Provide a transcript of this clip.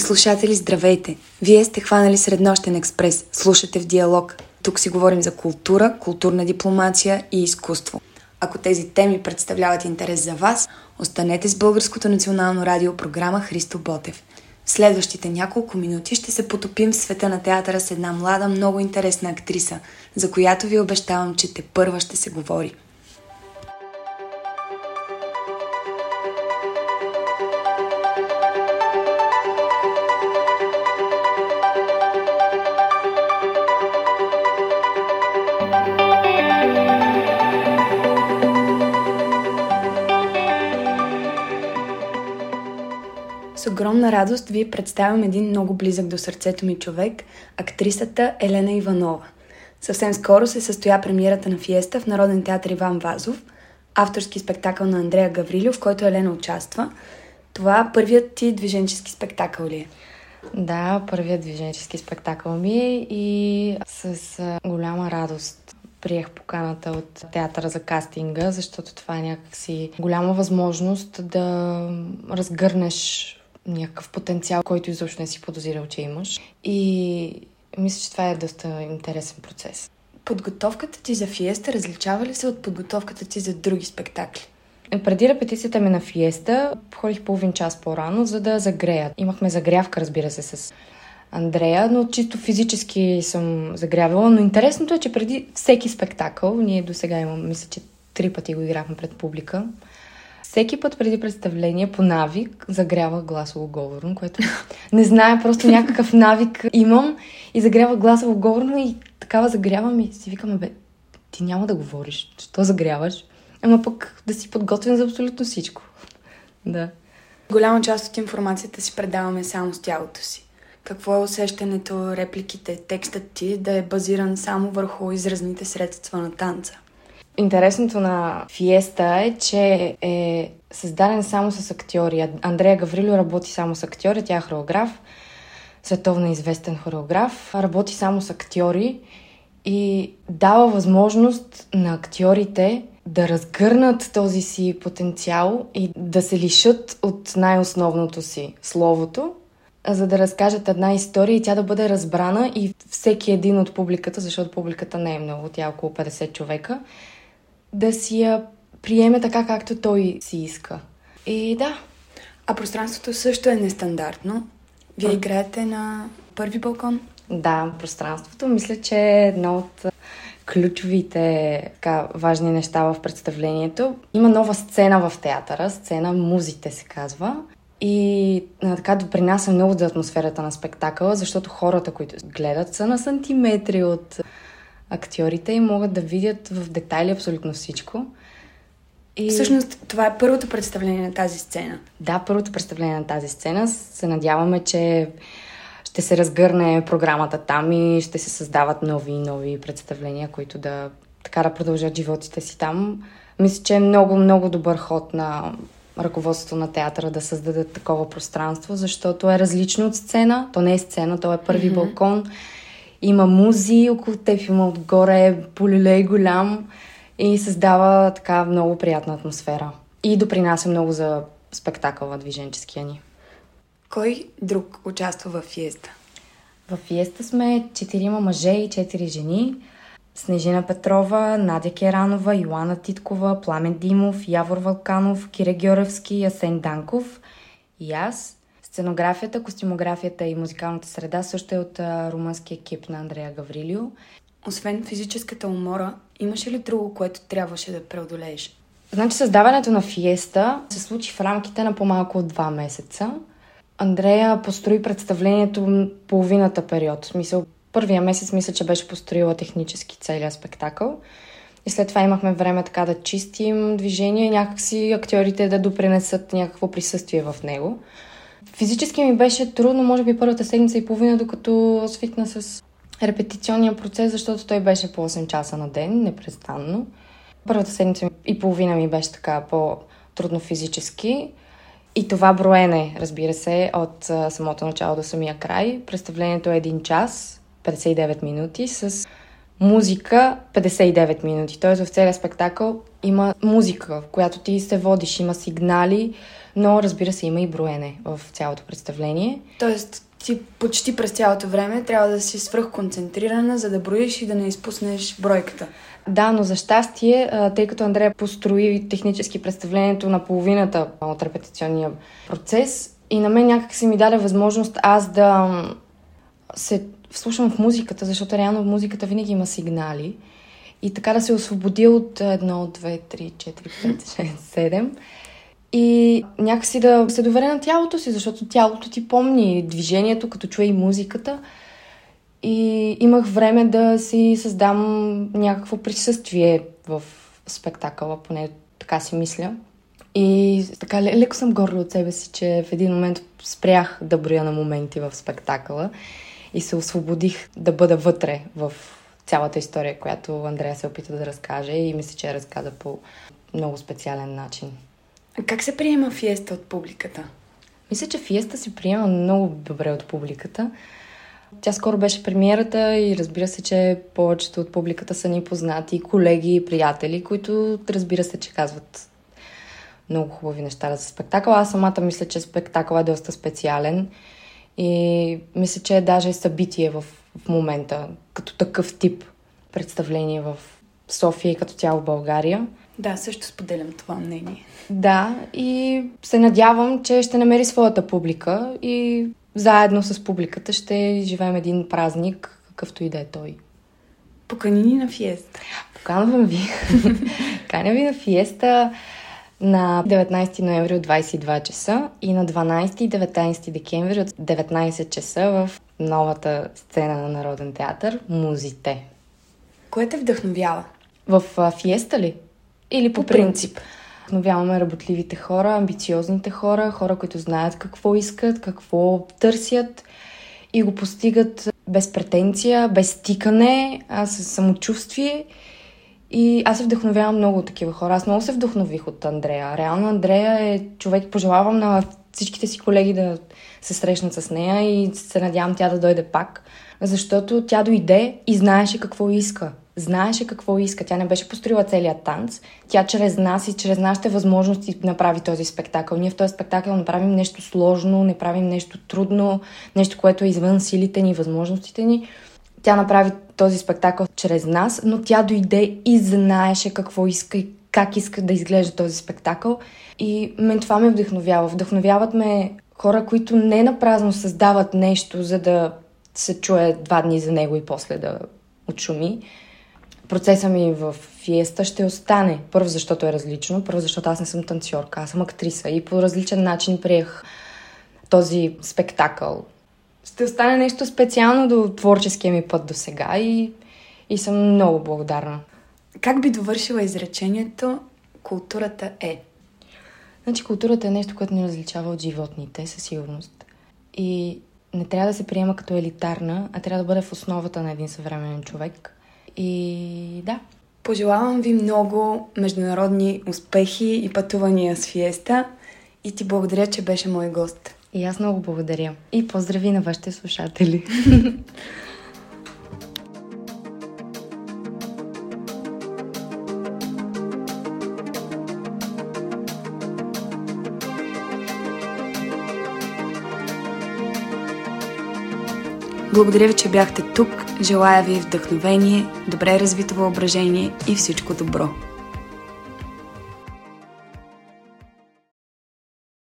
Слушатели, здравейте! Вие сте хванали Среднощен експрес. Слушате в диалог. Тук си говорим за култура, културна дипломация и изкуство. Ако тези теми представляват интерес за вас, останете с Българското национално радио програма Христо Ботев. В следващите няколко минути ще се потопим в света на театъра с една млада, много интересна актриса, за която ви обещавам, че те първа ще се говори – огромна радост ви представям един много близък до сърцето ми човек, актрисата Елена Иванова. Съвсем скоро се състоя премиерата на Фиеста в Народен театър Иван Вазов, авторски спектакъл на Андрея Гаврилев, в който Елена участва. Това първият ти движенчески спектакъл ли е? Да, първият движенчески спектакъл ми е и с голяма радост приех поканата от театъра за кастинга, защото това е някакси голяма възможност да разгърнеш някакъв потенциал, който изобщо не си подозирал, че имаш. И мисля, че това е доста интересен процес. Подготовката ти за фиеста различава ли се от подготовката ти за други спектакли? Преди репетицията ми на фиеста ходих половин час по-рано, за да загрея. Имахме загрявка, разбира се, с Андрея, но чисто физически съм загрявала. Но интересното е, че преди всеки спектакъл, ние до сега имам, мисля, че три пъти го играхме пред публика, всеки път преди представление по навик загрява гласово говорно, което не знае, просто някакъв навик имам и загрява гласово говорно и такава загрявам и си викаме, бе, ти няма да говориш, що загряваш? Ама пък да си подготвен за абсолютно всичко. Да. Голяма част от информацията си предаваме само с тялото си. Какво е усещането, репликите, текстът ти да е базиран само върху изразните средства на танца? Интересното на Фиеста е, че е създаден само с актьори. Андрея Гаврило работи само с актьори, тя е хореограф, световно известен хореограф, работи само с актьори и дава възможност на актьорите да разгърнат този си потенциал и да се лишат от най-основното си словото, за да разкажат една история и тя да бъде разбрана и всеки един от публиката, защото публиката не е много, тя е около 50 човека, да си я приеме така, както той си иска. И да. А пространството също е нестандартно. Вие играете на първи балкон? Да, пространството мисля, че е едно от ключовите така, важни неща в представлението. Има нова сцена в театъра, сцена Музите се казва. И така допринася много за атмосферата на спектакъла, защото хората, които гледат, са на сантиметри от актьорите и могат да видят в детайли абсолютно всичко. И... Всъщност, това е първото представление на тази сцена. Да, първото представление на тази сцена. Се надяваме, че ще се разгърне програмата там и ще се създават нови и нови представления, които да така да продължат животите си там. Мисля, че е много, много добър ход на ръководството на театъра да създадат такова пространство, защото е различно от сцена. То не е сцена, то е първи mm-hmm. балкон има музи около теб, има отгоре полилей голям и създава така много приятна атмосфера. И допринася много за спектакъла движенческия ни. Кой друг участва в фиеста? В фиеста сме четирима мъже и четири жени. Снежина Петрова, Надя Керанова, Йоана Титкова, Пламен Димов, Явор Валканов, Кире Георевски, Асен Данков и аз. Сценографията, костюмографията и музикалната среда също е от румънски екип на Андрея Гаврилио. Освен физическата умора, имаше ли друго, което трябваше да преодолееш? Значи създаването на фиеста се случи в рамките на по-малко от два месеца. Андрея построи представлението половината период. В смисъл, първия месец мисля, че беше построила технически целият спектакъл. И след това имахме време така да чистим движение, някакси актьорите да допринесат някакво присъствие в него. Физически ми беше трудно, може би първата седмица и половина, докато свикна с репетиционния процес, защото той беше по 8 часа на ден, непрестанно. Първата седмица и половина ми беше така по-трудно физически. И това броене, разбира се, от самото начало до самия край. Представлението е един час, 59 минути, с музика 59 минути. Тоест в целия спектакъл има музика, в която ти се водиш, има сигнали, но разбира се има и броене в цялото представление. Тоест, ти почти през цялото време трябва да си свръхконцентрирана, за да броиш и да не изпуснеш бройката. Да, но за щастие, тъй като Андрея построи технически представлението на половината от репетиционния процес, и на мен някак се ми даде възможност аз да се вслушам в музиката, защото реално в музиката винаги има сигнали. И така да се освободи от едно, две, три, четири, пет, шест, седем. И някакси да се доверя на тялото си, защото тялото ти помни движението, като чуе и музиката. И имах време да си създам някакво присъствие в спектакъла, поне така си мисля. И така леко съм горда от себе си, че в един момент спрях да броя на моменти в спектакъла и се освободих да бъда вътре в цялата история, която Андрея се опита да разкаже и мисля, че я разказа по много специален начин. А как се приема фиеста от публиката? Мисля, че фиеста се приема много добре от публиката. Тя скоро беше премиерата и разбира се, че повечето от публиката са ни познати, колеги и приятели, които разбира се, че казват много хубави неща за спектакъл. Аз самата мисля, че спектакъл е доста специален и мисля, че е даже събитие в, в момента, като такъв тип представление в София и като цяло България. Да, също споделям това мнение. Да, и се надявам, че ще намери своята публика и заедно с публиката ще живеем един празник, какъвто и да е той. Покани ни на фиеста. Поканвам ви. Каня ви на фиеста на 19 ноември от 22 часа и на 12 и 19 декември от 19 часа в новата сцена на Народен театър Музите. Кое те вдъхновява? В а, фиеста ли? Или по, по принцип? принцип? Вдъхновяваме работливите хора, амбициозните хора, хора, които знаят какво искат, какво търсят и го постигат без претенция, без стикане, а с самочувствие – и аз се вдъхновявам много от такива хора. Аз много се вдъхнових от Андрея. Реално Андрея е човек, пожелавам на всичките си колеги да се срещнат с нея и се надявам тя да дойде пак. Защото тя дойде и знаеше какво иска. Знаеше какво иска. Тя не беше построила целият танц. Тя чрез нас и чрез нашите възможности направи този спектакъл. Ние в този спектакъл не правим нещо сложно, не правим нещо трудно, нещо, което е извън силите ни, възможностите ни. Тя направи този спектакъл чрез нас, но тя дойде и знаеше какво иска и как иска да изглежда този спектакъл. И мен това ме вдъхновява. Вдъхновяват ме хора, които не напразно създават нещо, за да се чуе два дни за него и после да отшуми. Процеса ми в фиеста ще остане. Първо, защото е различно. Първо, защото аз не съм танцорка, аз съм актриса. И по различен начин приех този спектакъл ще остане нещо специално до творческия ми път до сега и, и съм много благодарна. Как би довършила изречението културата е? Значи културата е нещо, което ни различава от животните, със сигурност. И не трябва да се приема като елитарна, а трябва да бъде в основата на един съвременен човек. И да. Пожелавам ви много международни успехи и пътувания с Фиеста и ти благодаря, че беше мой гост. И аз много благодаря. И поздрави на вашите слушатели. Благодаря ви, че бяхте тук. Желая ви вдъхновение, добре развито въображение и всичко добро.